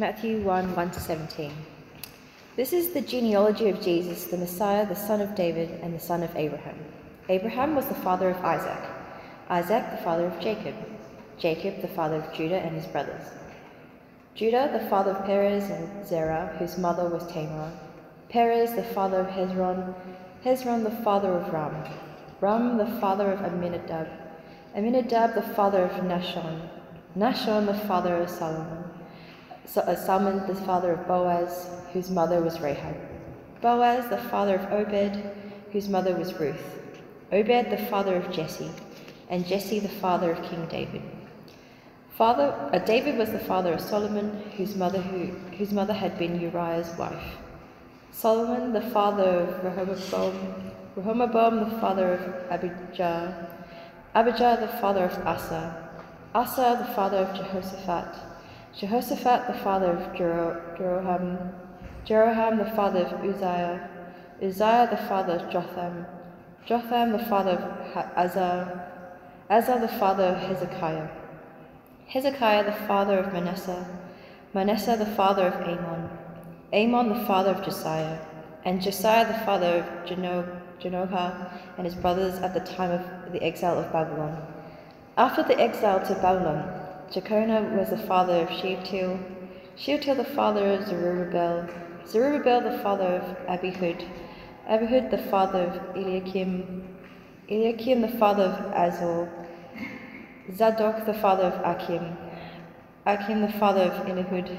Matthew 1 1 to 17. This is the genealogy of Jesus, the Messiah, the son of David, and the son of Abraham. Abraham was the father of Isaac, Isaac the father of Jacob, Jacob the father of Judah and his brothers. Judah the father of Perez and Zerah, whose mother was Tamar. Perez the father of Hezron, Hezron the father of Ram, Ram the father of Amminadab, Amminadab the father of Nahshon, Nahshon the father of Solomon, uh, Salmon the father of Boaz, whose mother was Rahab, Boaz the father of Obed, whose mother was Ruth, Obed the father of Jesse, and Jesse the father of King David. Father, uh, David was the father of Solomon, whose mother, who, whose mother had been Uriah's wife. Solomon the father of Rehoboam, Rehoboam the father of Abijah, Abijah the father of Asa, Asa the father of Jehoshaphat, Jehoshaphat the father of Jeroham, Jeroham the father of Uzziah, Uzziah the father of Jotham, Jotham the father of Azar, Azar the father of Hezekiah, Hezekiah the father of Manasseh, Manasseh the father of Amon, Amon the father of Josiah, and Josiah the father of Jehoiada and his brothers at the time of the exile of Babylon. After the exile to Babylon, Jeconiah was the father of Shealtiel, Shealtiel the father of Zerubbabel, Zerubbabel the father of Abihud, Abihud the father of Eliakim, Eliakim the father of Azor, Zadok the father of Achim, Achim the father of Elihud,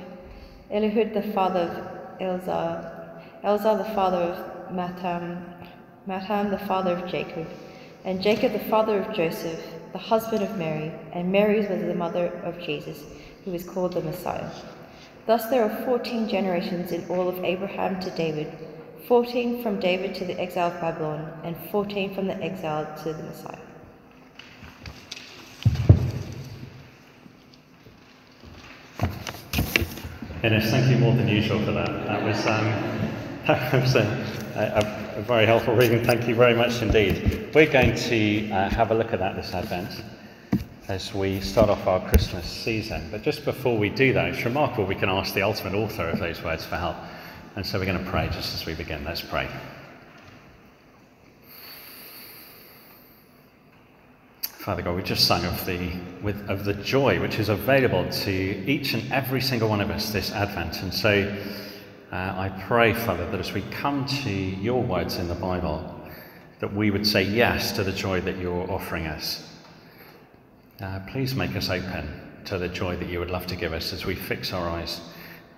Elihud the father of Eleazar, Eleazar the father of Matthan, Matthan the father of Jacob, and Jacob the father of Joseph, the husband of Mary, and Mary was the mother of Jesus, who is called the Messiah. Thus there are fourteen generations in all of Abraham to David, fourteen from David to the exile of Babylon, and fourteen from the exile to the Messiah. Dennis, thank you more than usual for that. That was, um, that was a, a, a, very helpful reading. Thank you very much indeed. We're going to uh, have a look at that this Advent as we start off our Christmas season. But just before we do that, it's remarkable we can ask the ultimate author of those words for help. And so we're going to pray just as we begin. Let's pray. Father God, we just sung of the, with, of the joy which is available to each and every single one of us this Advent. And so uh, I pray, Father, that as we come to your words in the Bible, that we would say yes to the joy that you're offering us. Uh, please make us open to the joy that you would love to give us as we fix our eyes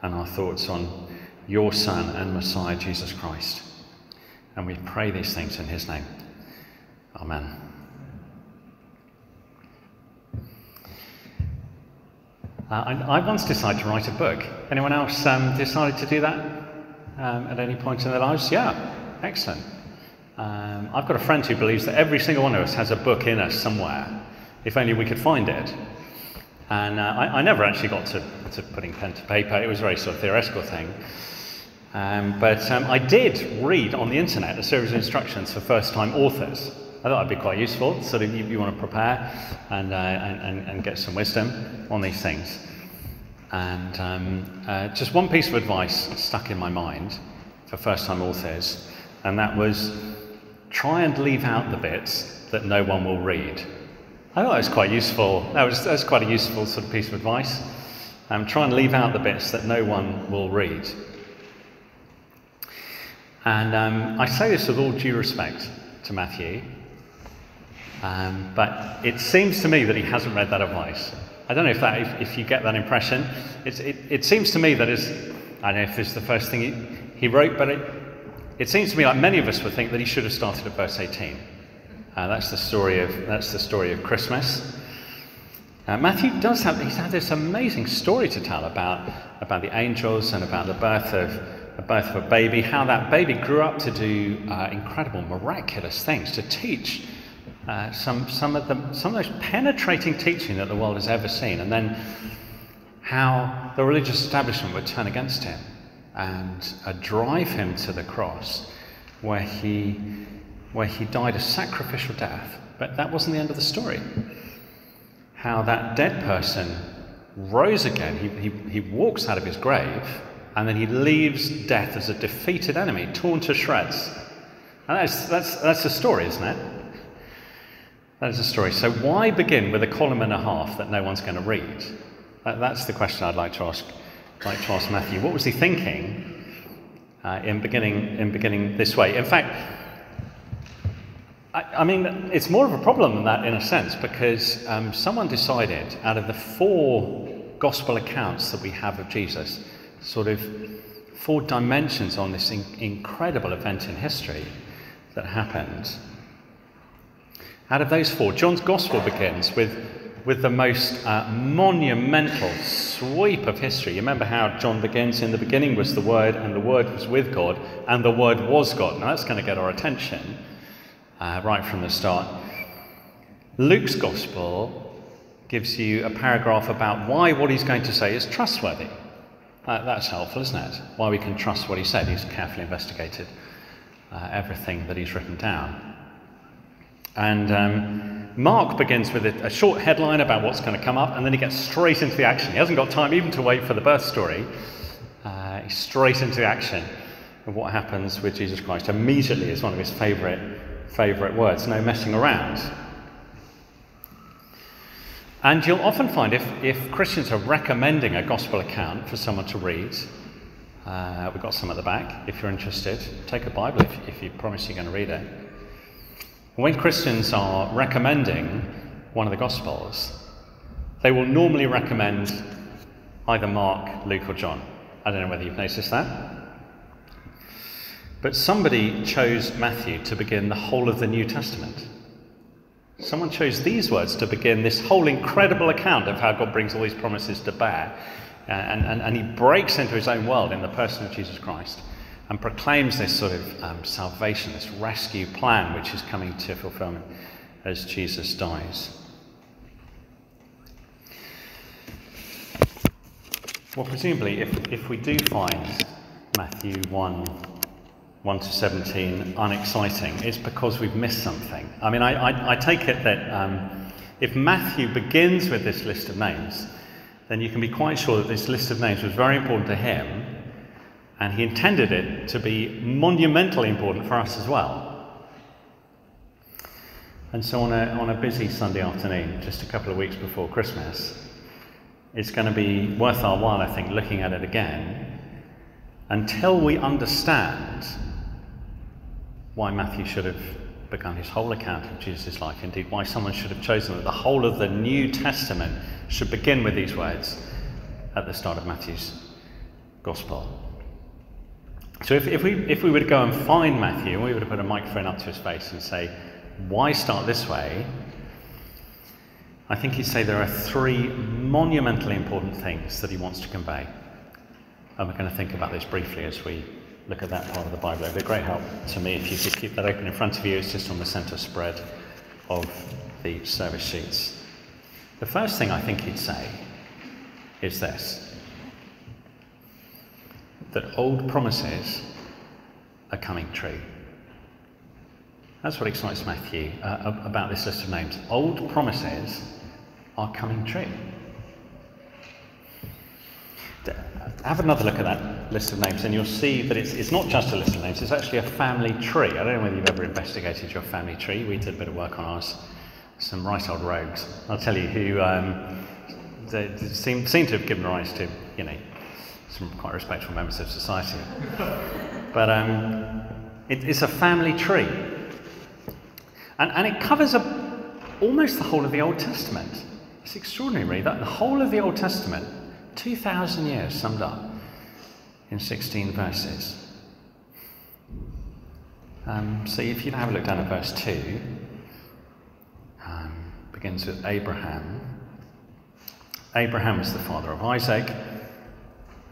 and our thoughts on your Son and Messiah, Jesus Christ. And we pray these things in his name. Amen. Uh, I, I, once decided to write a book. Anyone else um, decided to do that um, at any point in their lives? Yeah, excellent. Um, I've got a friend who believes that every single one of us has a book in us somewhere, if only we could find it. And uh, I, I, never actually got to, to, putting pen to paper, it was a very sort of theoretical thing. Um, but um, I did read on the internet a series of instructions for first time authors. I thought that'd be quite useful. Sort of, you, you want to prepare and, uh, and, and, get some wisdom on these things. And um, uh, just one piece of advice stuck in my mind for first time authors, and that was try and leave out the bits that no one will read. I thought that was quite useful. That was, that was quite a useful sort of piece of advice. Um, try and leave out the bits that no one will read. And um, I say this with all due respect to Matthew, um, but it seems to me that he hasn't read that advice. I don't know if, that, if, if you get that impression. It, it, seems to me that is, I don't know if this is the first thing he, he wrote, but it, it seems to me like many of us would think that he should have started at verse 18. Uh, that's the story of that's the story of Christmas. Uh, Matthew does have he's had this amazing story to tell about about the angels and about the birth of the birth of a baby, how that baby grew up to do uh, incredible, miraculous things, to teach uh, some, some, of the, some of the most penetrating teaching that the world has ever seen, and then how the religious establishment would turn against him and uh, drive him to the cross where he, where he died a sacrificial death. But that wasn't the end of the story. How that dead person rose again. He, he, he walks out of his grave, and then he leaves death as a defeated enemy, torn to shreds. And that's, that's, that's a story, isn't it? That is a story. So, why begin with a column and a half that no one's going to read? That, that's the question I'd like to ask, like to ask Matthew. What was he thinking uh, in, beginning, in beginning this way? In fact, I, I, mean, it's more of a problem than that in a sense because um, someone decided out of the four gospel accounts that we have of Jesus, sort of four dimensions on this in- incredible event in history that happened. Out of those four, John's gospel begins with, with the most uh, monumental sweep of history. You remember how John begins in the beginning was the Word, and the Word was with God, and the Word was God. Now that's going to get our attention uh, right from the start. Luke's gospel gives you a paragraph about why what he's going to say is trustworthy. Uh, that's helpful, isn't it? Why we can trust what he said. He's carefully investigated uh, everything that he's written down. And um, Mark begins with a, a, short headline about what's going to come up, and then he gets straight into the action. He hasn't got time even to wait for the birth story. Uh, he's straight into action of what happens with Jesus Christ. Immediately is one of his favourite favourite words. No messing around. And you'll often find if, if Christians are recommending a gospel account for someone to read, uh, we've got some at the back if you're interested. Take a Bible if, if you promise you're going to read it. When Christians are recommending one of the Gospels, they will normally recommend either Mark, Luke, or John. I don't know whether you've noticed that. But somebody chose Matthew to begin the whole of the New Testament. Someone chose these words to begin this whole incredible account of how God brings all these promises to bear. Uh, and, and, and he breaks into his own world in the person of Jesus Christ and proclaims this sort of um, salvation, this rescue plan, which is coming to fulfillment as Jesus dies. Well, presumably, if, if we do find Matthew 1 1 to 17 unexciting, it's because we've missed something. I mean, I, I, I take it that um, if Matthew begins with this list of names, then you can be quite sure that this list of names was very important to him and he intended it to be monumentally important for us as well. And so, on a, on a busy Sunday afternoon, just a couple of weeks before Christmas, it's going to be worth our while, I think, looking at it again until we understand why Matthew should have begun his whole account of Jesus' life. Indeed, why someone should have chosen that the whole of the New Testament should begin with these words at the start of Matthew's Gospel. So if, if, we, if we were to go and find Matthew, we were to put a microphone up to his face and say, why start this way? I think he'd say there are three monumentally important things that he wants to convey. And we're going to think about this briefly as we look at that part of the Bible. It'd be a great help to me if you could keep that open in front of you. It's just on the centre spread of the service sheets. The first thing I think he'd say is this that old promises are coming true. That's what excites Matthew uh, about this list of names. Old promises are coming true. Have another look at that list of names, and you'll see that it's, it's not just a list of names, it's actually a family tree. I don't know whether you've ever investigated your family tree. We did a bit of work on ours. Some right old rogues. I'll tell you who um, seem, seem to have given rise to, you know, some quite respectful members of society. but um, it, it's a family tree. And, and it covers a, almost the whole of the Old Testament. It's extraordinary, that the whole of the Old Testament, 2,000 years summed up in 16 verses. Um, so if you have a look down at verse 2, um, begins with Abraham. Abraham is the father of Isaac.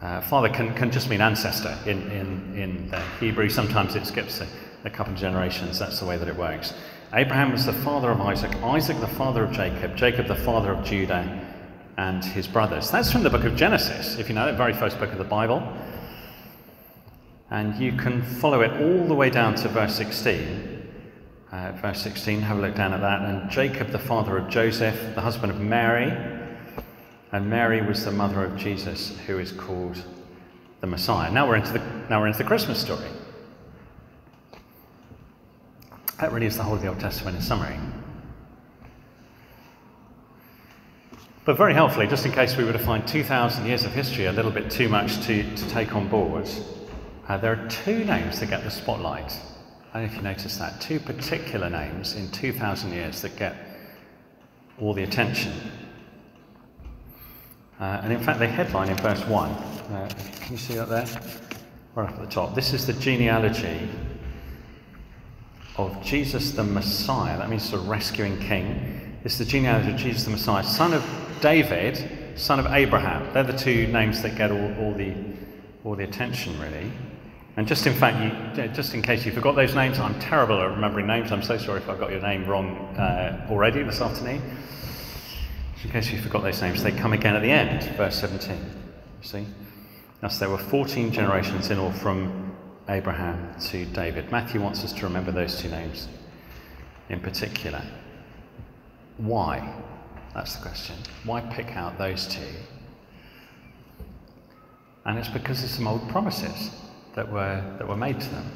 Uh, father can, can just mean ancestor in, in, in the Hebrew. Sometimes it skips a, a couple of generations. That's the way that it works. Abraham was the father of Isaac, Isaac the father of Jacob, Jacob the father of Judah and his brothers. That's from the book of Genesis, if you know, the very first book of the Bible. And you can follow it all the way down to verse 16. Uh, verse 16, have a look down at that. And Jacob, the father of Joseph, the husband of Mary, and Mary was the mother of Jesus, who is called the Messiah. Now we're into the, now we're into the Christmas story. That really is the whole of the Old Testament in summary. But very helpfully, just in case we were to find 2,000 years of history a little bit too much to, to take on board, uh, there are two names that get the spotlight. I don't know if you noticed that. Two particular names in 2,000 years that get all the attention. Uh, and in fact, they headline in verse 1. Uh, can you see that there? Right up at the top. This is the genealogy of Jesus the Messiah. That means the rescuing king. Is the genealogy of Jesus the Messiah, son of David, son of Abraham. They're the two names that get all, all the, all the attention, really. And just in fact, you, just in case you forgot those names, I'm terrible at remembering names. I'm so sorry if I got your name wrong uh, already this afternoon. In case you forgot those names, they come again at the end, verse 17. You see? Thus, there were 14 generations in all from Abraham to David. Matthew wants us to remember those two names in particular. Why? That's the question. Why pick out those two? And it's because there's some old promises that were, that were made to them.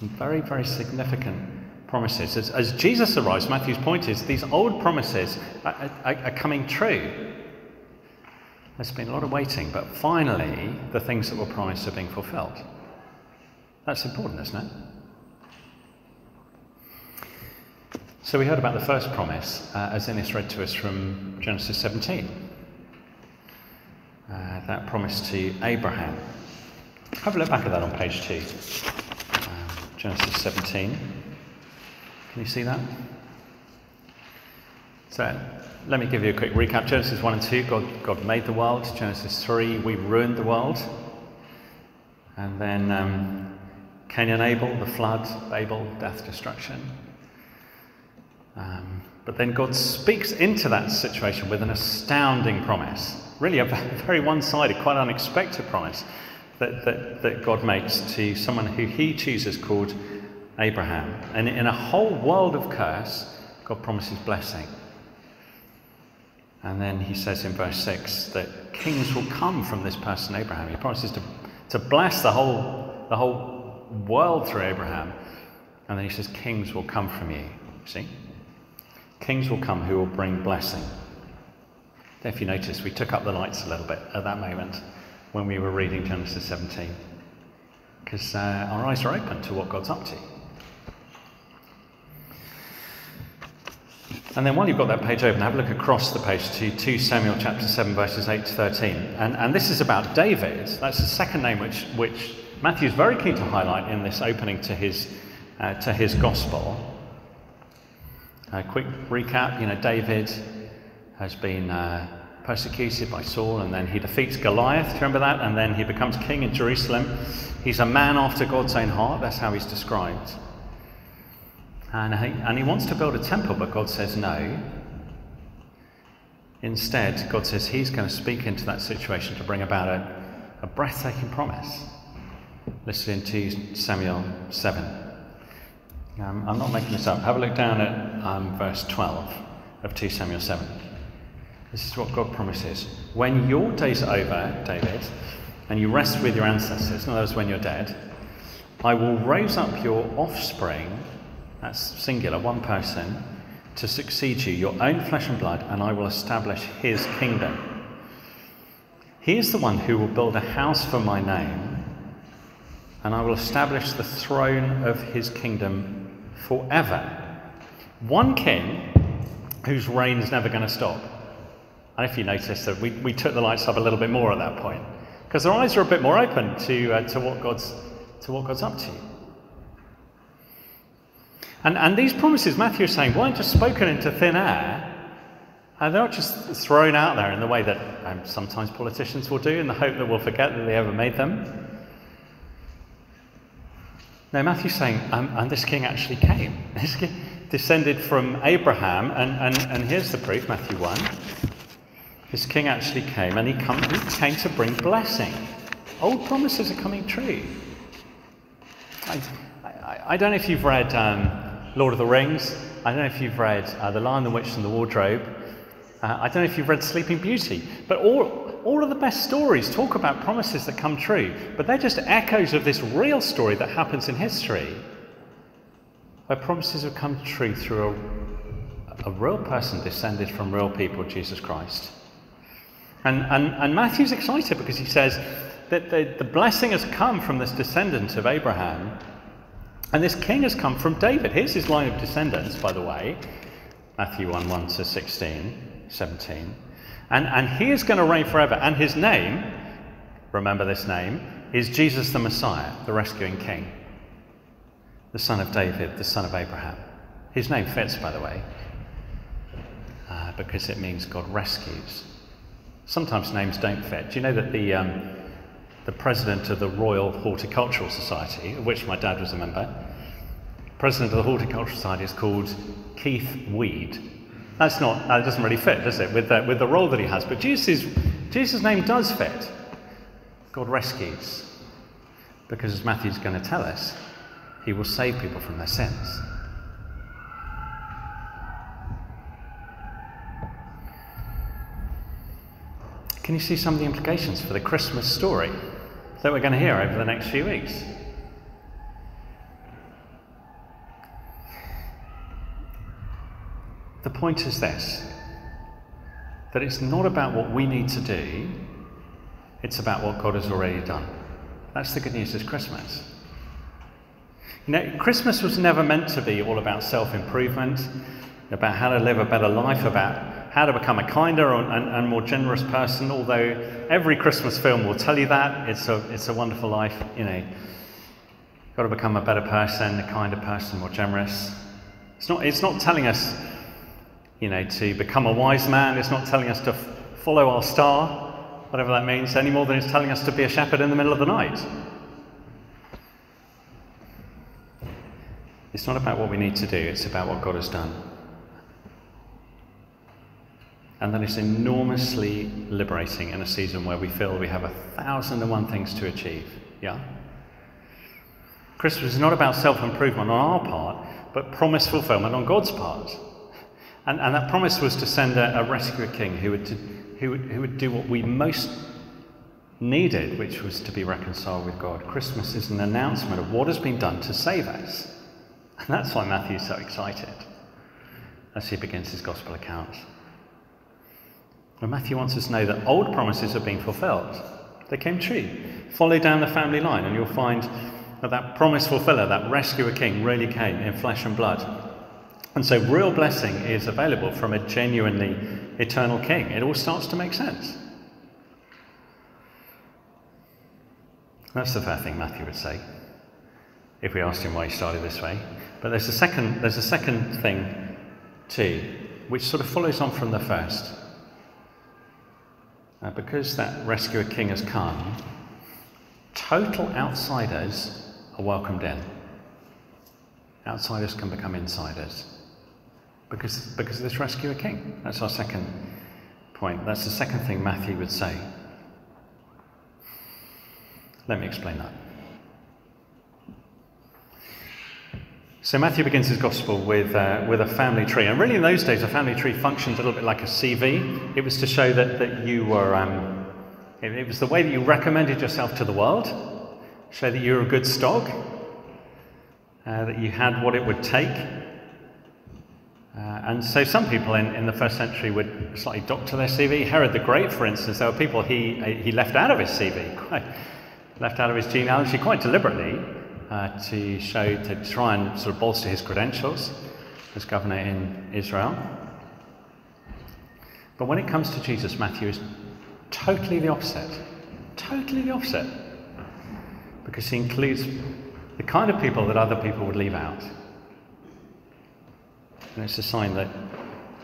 And Very, very significant promises. As, as Jesus arrives, Matthew's point is these old promises are, are, are coming true. There's been a lot of waiting, but finally, the things that were promised are being fulfilled. That's important, isn't it? So we heard about the first promise, uh, as Innes read to us from Genesis 17. Uh, that promise to Abraham. Have a look back at that on page 2. Uh, Genesis 17. Can you see that? So let me give you a quick recap. Genesis 1 and 2, God, God made the world. Genesis 3, we ruined the world. And then um, Cain and Abel, the flood, Babel, death, destruction. Um, but then God speaks into that situation with an astounding promise. Really, a very one sided, quite unexpected promise that, that, that God makes to someone who he chooses called Abraham. And in a whole world of curse, God promises blessing. And then he says in verse 6 that kings will come from this person, Abraham. He promises to, to bless the whole, the whole world through Abraham. And then he says, Kings will come from you. See? Kings will come who will bring blessing. If you notice, we took up the lights a little bit at that moment when we were reading Genesis 17. Because uh, our eyes are open to what God's up to. And then while you've got that page open, have a look across the page to 2 Samuel chapter 7, verses 8 to 13. And, and this is about David. That's the second name which, which Matthew is very keen to highlight in this opening to his, uh, to his gospel. A quick recap you know, David has been uh, persecuted by Saul, and then he defeats Goliath. Do you remember that? And then he becomes king in Jerusalem. He's a man after God's own heart. That's how he's described. And he, and he wants to build a temple, but God says no. Instead, God says he's going to speak into that situation to bring about a, a breathtaking promise. Listen to Samuel 7. Um, I'm not making this up. Have a look down at um, verse 12 of 2 Samuel 7. This is what God promises. When your days are over, David, and you rest with your ancestors, in other words, when you're dead, I will raise up your offspring that's singular, one person, to succeed you, your own flesh and blood, and I will establish his kingdom. He is the one who will build a house for my name, and I will establish the throne of his kingdom forever. One king whose reign is never going to stop. And if you notice that we, we took the lights up a little bit more at that point, because their eyes are a bit more open to, uh, to, what God's, to what God's up to. And, and these promises, Matthew is saying, weren't just spoken into thin air. And they're not just thrown out there in the way that um, sometimes politicians will do in the hope that we'll forget that they ever made them. No, Matthew's saying, um, and this king actually came. This king descended from Abraham, and, and, and here's the proof Matthew 1. This king actually came, and he, come, he came to bring blessing. Old promises are coming true. I, I, I don't know if you've read um, Lord of the Rings. I don't know if you've read uh, The Lion, the Witch, and the Wardrobe. Uh, I don't know if you've read Sleeping Beauty, but all, all of the best stories talk about promises that come true, but they're just echoes of this real story that happens in history where promises have come true through a, a real person descended from real people, Jesus Christ. And, and, and Matthew's excited because he says that the, the blessing has come from this descendant of Abraham, and this king has come from David. Here's his line of descendants, by the way Matthew 1 1 to 16, 17. And, and he is going to reign forever. And his name, remember this name, is Jesus the Messiah, the rescuing king, the son of David, the son of Abraham. His name fits, by the way, uh, because it means God rescues. Sometimes names don't fit. Do you know that the, um, the president of the Royal Horticultural Society, of which my dad was a member, president of the Horticultural Society is called Keith Weed. That's not, that doesn't really fit, does it, with the, with the role that he has? But Jesus' Jesus' name does fit. God rescues. Because as Matthew's going to tell us, he will save people from their sins. Can you see some of the implications for the Christmas story that we're going to hear over the next few weeks? The point is this that it's not about what we need to do, it's about what God has already done. That's the good news of Christmas. You know, Christmas was never meant to be all about self improvement, about how to live a better life, about how to become a kinder and, and, more generous person, although every Christmas film will tell you that. It's a, it's a wonderful life, you know. Got to become a better person, a kinder person, more generous. It's not, it's not telling us, you know, to become a wise man. It's not telling us to f- follow our star, whatever that means, any more than it's telling us to be a shepherd in the middle of the night. It's not about what we need to do, it's about what God has done. And that is enormously liberating in a season where we feel we have a thousand and one things to achieve. Yeah? Christmas is not about self improvement on our part, but promise fulfillment on God's part. And, and that promise was to send a, a rescuer king who would, to, who, would, who would do what we most needed, which was to be reconciled with God. Christmas is an announcement of what has been done to save us. And that's why Matthew's so excited as he begins his gospel account. Well, Matthew wants us to know that old promises are being fulfilled. They came true. Follow down the family line, and you'll find that that promise fulfiller, that rescuer king, really came in flesh and blood. And so, real blessing is available from a genuinely eternal king. It all starts to make sense. That's the first thing Matthew would say if we asked him why he started this way. But there's a second, there's a second thing too, which sort of follows on from the first. Uh, because that rescuer king has come, total outsiders are welcomed in. Outsiders can become insiders because, because of this rescuer king. That's our second point. That's the second thing Matthew would say. Let me explain that. So Matthew begins his gospel with, uh, with a family tree. And really, in those days, a family tree functioned a little bit like a CV. It was to show that, that you were, um, it, it, was the way that you recommended yourself to the world, show that you were a good stock, uh, that you had what it would take. Uh, and so some people in, in the first century would slightly doctor their CV. Herod the Great, for instance, there were people he, he left out of his CV, quite, left out of his genealogy quite deliberately uh, to show, to try and sort of bolster his credentials as governor in Israel. But when it comes to Jesus, Matthew is totally the opposite. Totally the opposite. Because he includes the kind of people that other people would leave out. And it's a sign that,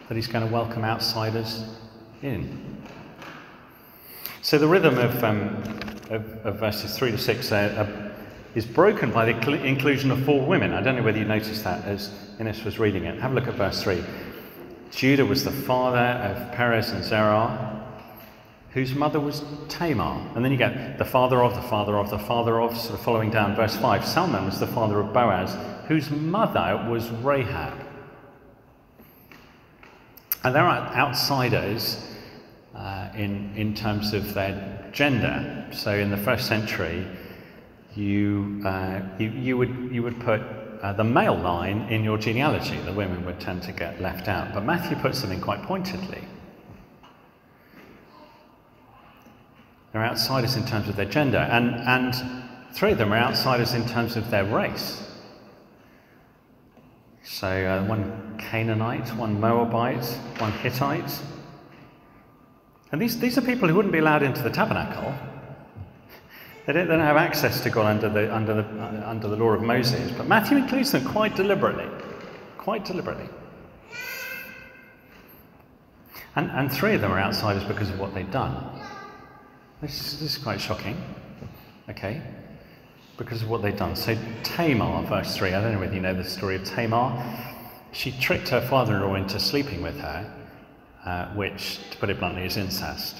that he's going to welcome outsiders in. So the rhythm of, um, of, of verses 3 to 6 uh, is broken by the cl- inclusion of four women. I don't know whether you noticed that as Ines was reading it. Have a look at verse 3. Judah was the father of Perez and Zerah, whose mother was Tamar. And then you get the father of, the father of, the father of, sort of following down verse 5. Salmon was the father of Boaz, whose mother was Rahab. And there are outsiders uh, in, in terms of their gender. So in the first century, you, uh, you, you, would, you would put uh, the male line in your genealogy. The women would tend to get left out. But Matthew puts them in quite pointedly. They're outsiders in terms of their gender, and, and three of them are outsiders in terms of their race. So, uh, one Canaanite, one Moabite, one Hittite. And these, these are people who wouldn't be allowed into the tabernacle. They don't, they don't have access to God under the, under, the, under the law of Moses. But Matthew includes them quite deliberately. Quite deliberately. And, and three of them are outsiders because of what they've done. This, this is quite shocking. Okay? Because of what they've done. So, Tamar, verse 3, I don't know whether you know the story of Tamar. She tricked her father in law into sleeping with her, uh, which, to put it bluntly, is incest.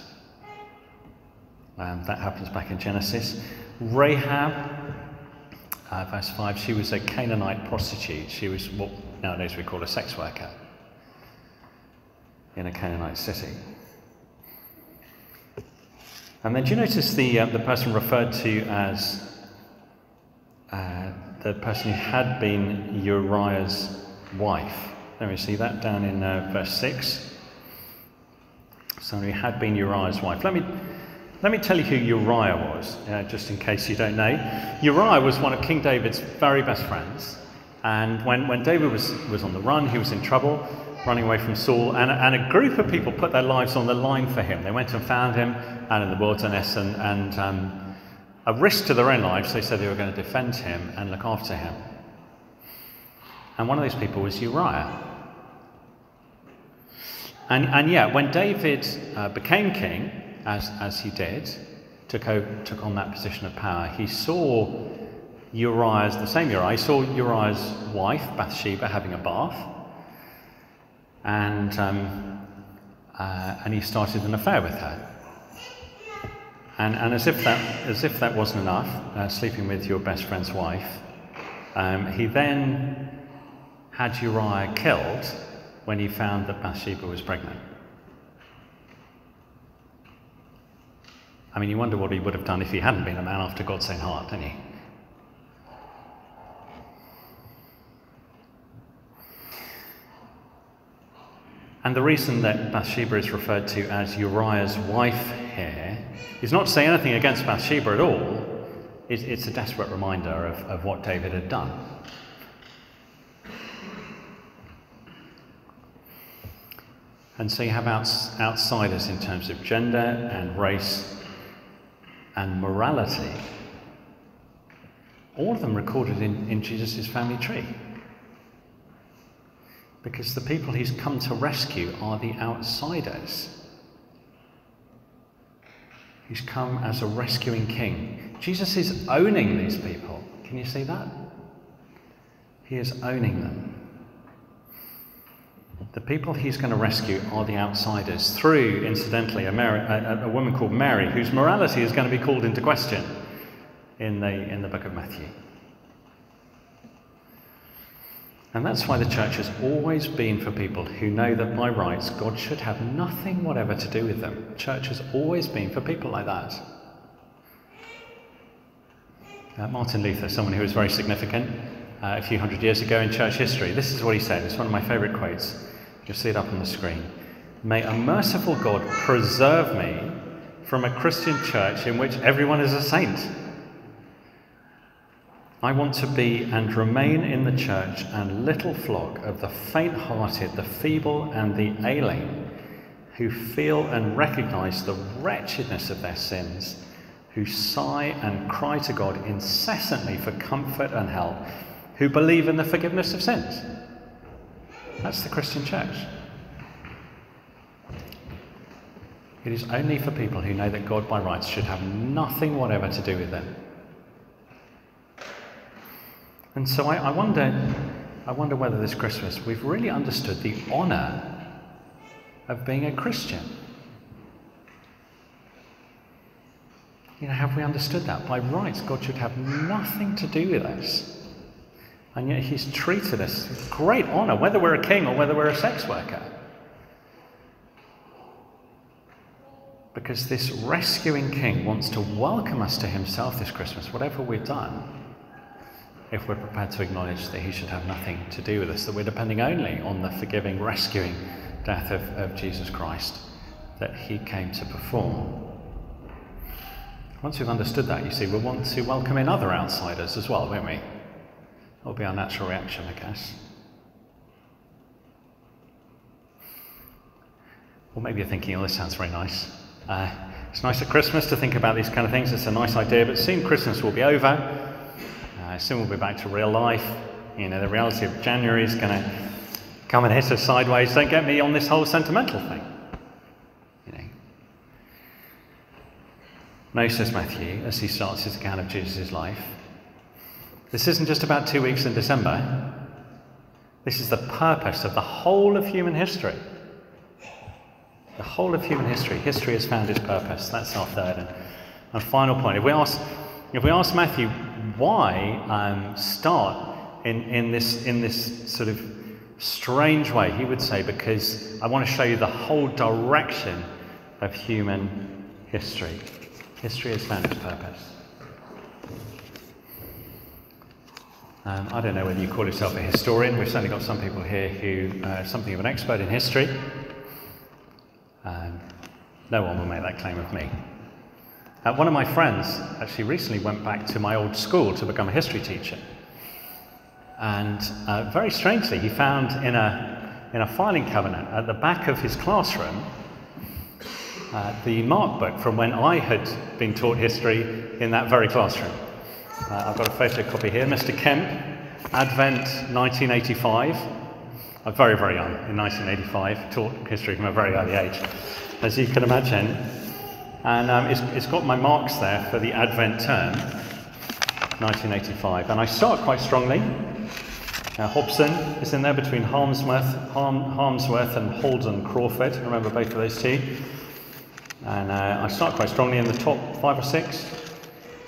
Um, that happens back in Genesis. Rahab, uh, verse 5, she was a Canaanite prostitute. She was what nowadays we call a sex worker in a Canaanite city. And then do you notice the, uh, the person referred to as uh, the person who had been Uriah's wife? Let me see that down in uh, verse 6. Someone who had been Uriah's wife. Let me, let me tell you who Uriah was, uh, just in case you don't know. Uriah was one of King David's very best friends. And when, when David was, was on the run, he was in trouble running away from Saul, and, and a group of people put their lives on the line for him. They went and found him out in the wilderness, and, and um, a risk to their own lives, they said they were going to defend him and look after him. And one of those people was Uriah. And, and yet, when David uh, became king, as, as he did, took, took on that position of power, he saw Uriah's, the same Uriah, he saw Uriah's wife, Bathsheba, having a bath and, um, uh, and he started an affair with her. And, and as, if that, as if that wasn't enough, uh, sleeping with your best friend's wife, um, he then had Uriah killed when he found that Bathsheba was pregnant. I mean, you wonder what he would have done if he hadn't been a man after God's own heart, don't you? And the reason that Bathsheba is referred to as Uriah's wife here is not to say anything against Bathsheba at all, it's a desperate reminder of, of what David had done. And so you have outs- outsiders in terms of gender and race and morality. All of them recorded in, in Jesus' family tree. Because the people he's come to rescue are the outsiders. He's come as a rescuing king. Jesus is owning these people. Can you see that? He is owning them. The people he's going to rescue are the outsiders through, incidentally, a, Mary, a, a, woman called Mary, whose morality is going to be called into question in the, in the book of Matthew. And that's why the church has always been for people who know that by rights God should have nothing whatever to do with them. The church has always been for people like that. Uh, Martin Luther, someone who was very significant uh, a few hundred years ago in church history, this is what he said. It's one of my favourite quotes. You'll see it up on the screen. May a merciful God preserve me from a Christian church in which everyone is a saint. I want to be and remain in the church and little flock of the faint hearted, the feeble, and the ailing, who feel and recognize the wretchedness of their sins, who sigh and cry to God incessantly for comfort and help, who believe in the forgiveness of sins. That's the Christian church. It is only for people who know that God by rights should have nothing whatever to do with them. And so I, I, wonder, I wonder whether this Christmas we've really understood the honour of being a Christian. You know, have we understood that? By rights, God should have nothing to do with us. And yet He's treated us with great honour, whether we're a king or whether we're a sex worker. Because this rescuing king wants to welcome us to himself this Christmas, whatever we've done, if we're prepared to acknowledge that he should have nothing to do with us, that we're depending only on the forgiving, rescuing death of, of Jesus Christ that he came to perform. Once we've understood that, you see, we'll want to welcome in other outsiders as well, won't we? That'll be our natural reaction, I guess. Or maybe you're thinking, oh, this sounds very nice. Uh, it's nice at Christmas to think about these kind of things. It's a nice idea, but soon Christmas will be over. Uh, soon we'll be back to real life. You know, the reality of January is going to come and hit us sideways. Don't get me on this whole sentimental thing. You know. No, says Matthew, as he starts his account of Jesus' life, this isn't just about two weeks in December. This is the purpose of the whole of human history. The whole of human history. History has found its purpose. That's our third and, and final point. If we ask, if we ask Matthew why um, start in, in, this, in this sort of strange way, he would say, because I want to show you the whole direction of human history. History has found its purpose. Um, I don't know whether you call yourself a historian. We've certainly got some people here who are something of an expert in history. Um, no one will make that claim of me. Uh, one of my friends actually recently went back to my old school to become a history teacher. And uh, very strangely, he found in a, in a filing cabinet at the back of his classroom uh, the mark book from when I had been taught history in that very classroom. Uh, I've got a photocopy here. Mr. Kemp, Advent 1985. I'm very, very young in 1985, taught history from a very early age, as you can imagine. And um, it's, it's got my marks there for the Advent term, 1985. And I start quite strongly. Uh, Hobson is in there between Harmsworth, Harm, Harmsworth and Holden Crawford. I remember both of those two. And uh, I start quite strongly in the top five or six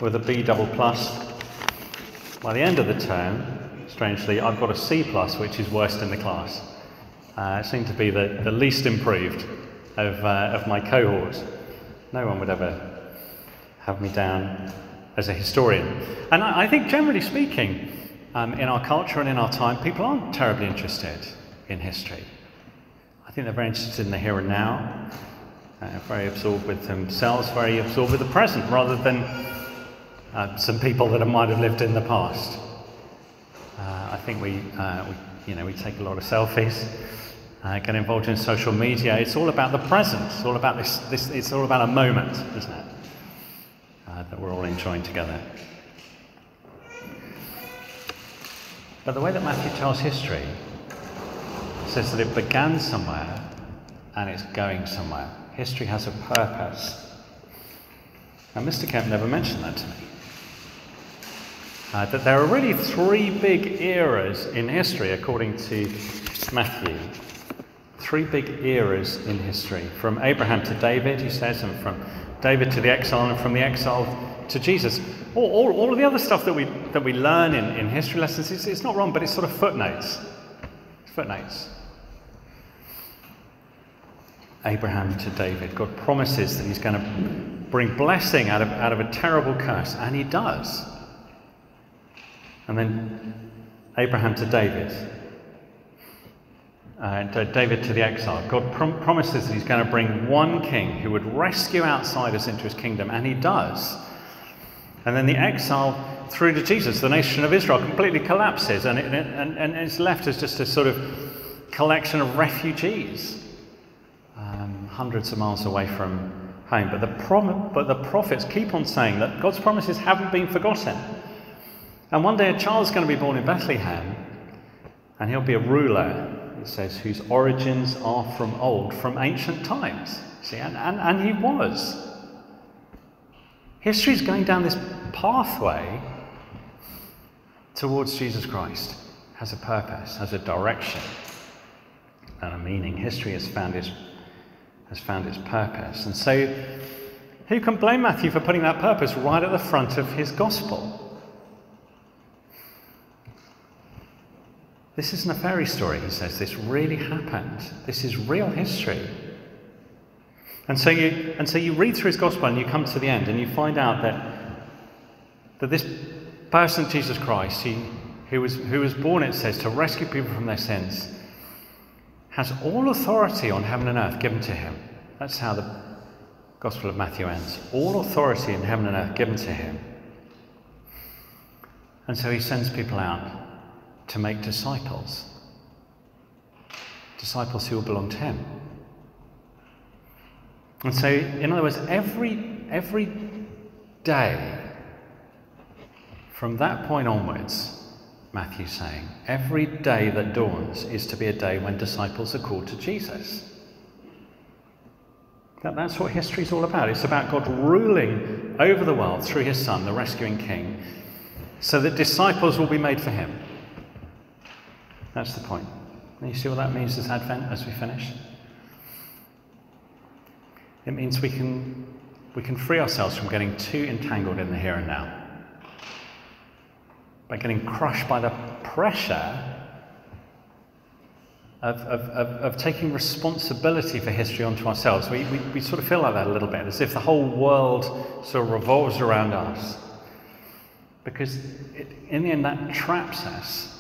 with a B double plus. By the end of the term, strangely, I've got a C plus, which is worst in the class. Uh, it seemed to be the, the least improved of, uh, of my cohort. No one would ever have me down as a historian. And I, I think, generally speaking, um, in our culture and in our time, people aren't terribly interested in history. I think they're very interested in the here and now, uh, very absorbed with themselves, very absorbed with the present, rather than uh, some people that might have lived in the past. Uh, I think we, uh, we, you know, we take a lot of selfies, uh, get involved in social media. It's all about the present. It's all about this. this it's all about a moment, isn't it? Uh, that we're all enjoying together. But the way that Matthew tells history says that it began somewhere and it's going somewhere. History has a purpose. Now, Mr. Kemp never mentioned that to me uh, that there are really three big eras in history, according to Matthew. Three big eras in history from Abraham to David, he says, and from David to the exile, and from the exile to Jesus. All, all, all of the other stuff that we, that we learn in, in history lessons, it's, it's not wrong, but it's sort of footnotes. footnotes. Abraham to David. God promises that he's going to bring blessing out of, out of a terrible curse, and he does. And then Abraham to David. Uh, David to the exile. God prom- promises that he's going to bring one king who would rescue outsiders into his kingdom, and he does. And then the exile through to Jesus, the nation of Israel completely collapses, and, it, and, and it's left as just a sort of collection of refugees, um, hundreds of miles away from home. But the, prom- but the prophets keep on saying that God's promises haven't been forgotten. And one day a child's going to be born in Bethlehem, and he'll be a ruler, it says, whose origins are from old, from ancient times. See, and, and, and he was. History is going down this pathway towards Jesus Christ, has a purpose, has a direction, and a meaning. History has found its, has found its purpose. And so, who can blame Matthew for putting that purpose right at the front of his gospel? This isn't a fairy story, he says. This really happened. This is real history. And so you, and so you read through his gospel and you come to the end and you find out that, that this person, Jesus Christ, he, who, was, who was born, it says, to rescue people from their sins, has all authority on heaven and earth given to him. That's how the Gospel of Matthew ends. All authority in heaven and earth given to him. And so he sends people out to make disciples. Disciples who will belong to him. And so, in other words, every, every day from that point onwards, Matthew's saying, every day that dawns is to be a day when disciples are called to Jesus. That, that's what history is all about. It's about God ruling over the world through his Son, the rescuing King, so that disciples will be made for him. That's the point. And you see what that means as Advent as we finish? It means we can, we can free ourselves from getting too entangled in the here and now. By getting crushed by the pressure of, of, of, of, taking responsibility for history onto ourselves. We, we, we sort of feel like that a little bit, as if the whole world sort of revolves around us. Because it, in the end, that traps us.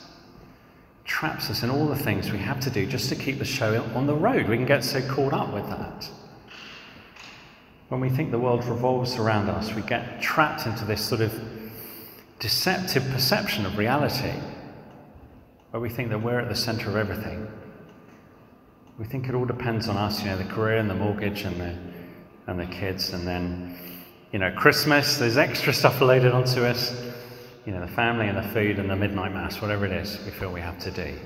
Traps us in all the things we have to do just to keep the show on the road. We can get so caught up with that. When we think the world revolves around us, we get trapped into this sort of deceptive perception of reality where we think that we're at the center of everything. We think it all depends on us, you know, the career and the mortgage and the, and the kids, and then, you know, Christmas, there's extra stuff loaded onto us, you know, the family and the food and the midnight mass, whatever it is we feel we have to do.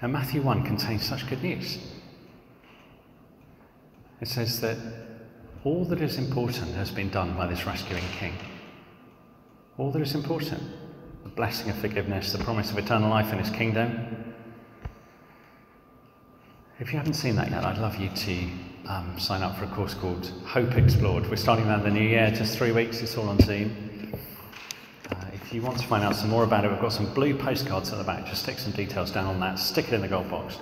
And Matthew 1 contains such good news. It says that all that is important has been done by this rescuing king. All that is important the blessing of forgiveness, the promise of eternal life in his kingdom. If you haven't seen that yet, I'd love you to um, sign up for a course called Hope Explored. We're starting that in the new year, just three weeks, it's all on Zoom. Uh, if you want to find out some more about it, we've got some blue postcards at the back. Just stick some details down on that, stick it in the gold box,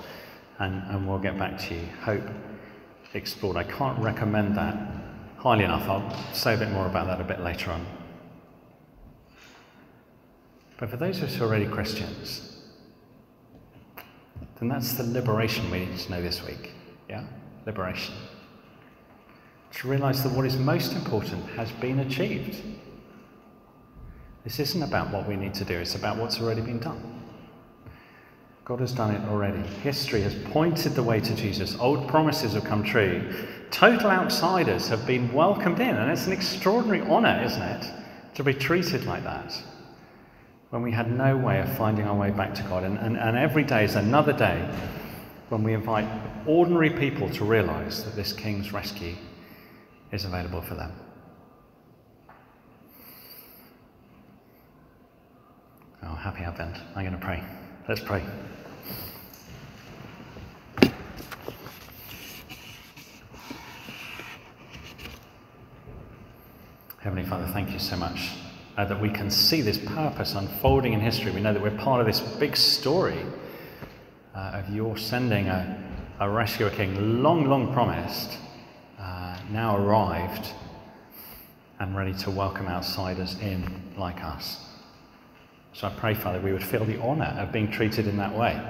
and, and we'll get back to you. Hope Explored. I can't recommend that highly enough. I'll say a bit more about that a bit later on. But for those of us who are already Christians, then that's the liberation we need to know this week. Yeah? Liberation. To realize that what is most important has been achieved. This isn't about what we need to do, it's about what's already been done. God has done it already. History has pointed the way to Jesus. Old promises have come true. Total outsiders have been welcomed in, and it's an extraordinary honour, isn't it, to be treated like that when we had no way of finding our way back to God. And, and, and every day is another day when we invite ordinary people to realize that this King's rescue is available for them. Oh, happy Advent. I'm going to pray. Let's pray. Heavenly Father, thank you so much uh, that we can see this purpose unfolding in history. We know that we're part of this big story uh, of your sending a, a rescuer king, long, long promised, uh, now arrived and ready to welcome outsiders in like us. So I pray, Father, we would feel the honour of being treated in that way.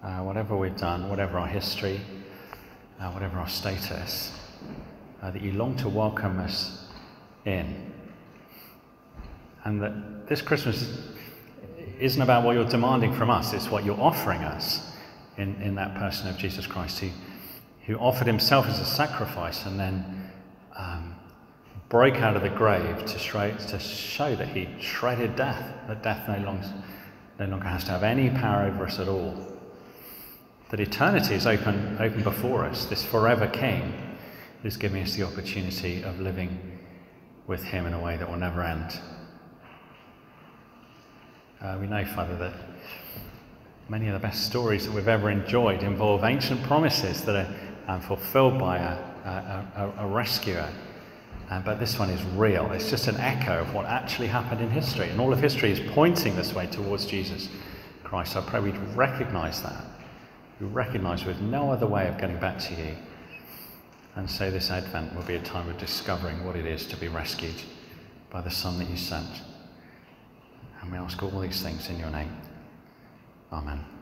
Uh, whatever we've done, whatever our history, uh, whatever our status, uh, that you long to welcome us in and that this Christmas isn't about what you're demanding from us, it's what you're offering us in, in that person of Jesus Christ, who, who offered himself as a sacrifice and then um, broke out of the grave to, to show that he shredded death, that death no longer, no longer has to have any power over us at all. That eternity is open, open before us. This forever King is giving us the opportunity of living with him in a way that will never end. Uh, we know, Father, that many of the best stories that we've ever enjoyed involve ancient promises that are um, fulfilled by a, a, a, a rescuer. Uh, but this one is real. It's just an echo of what actually happened in history. And all of history is pointing this way towards Jesus Christ. I pray we'd recognize that We recognise we have no other way of getting back to you. And so this Advent will be a time of discovering what it is to be rescued by the Son that you sent. And we ask all these things in your name. Amen.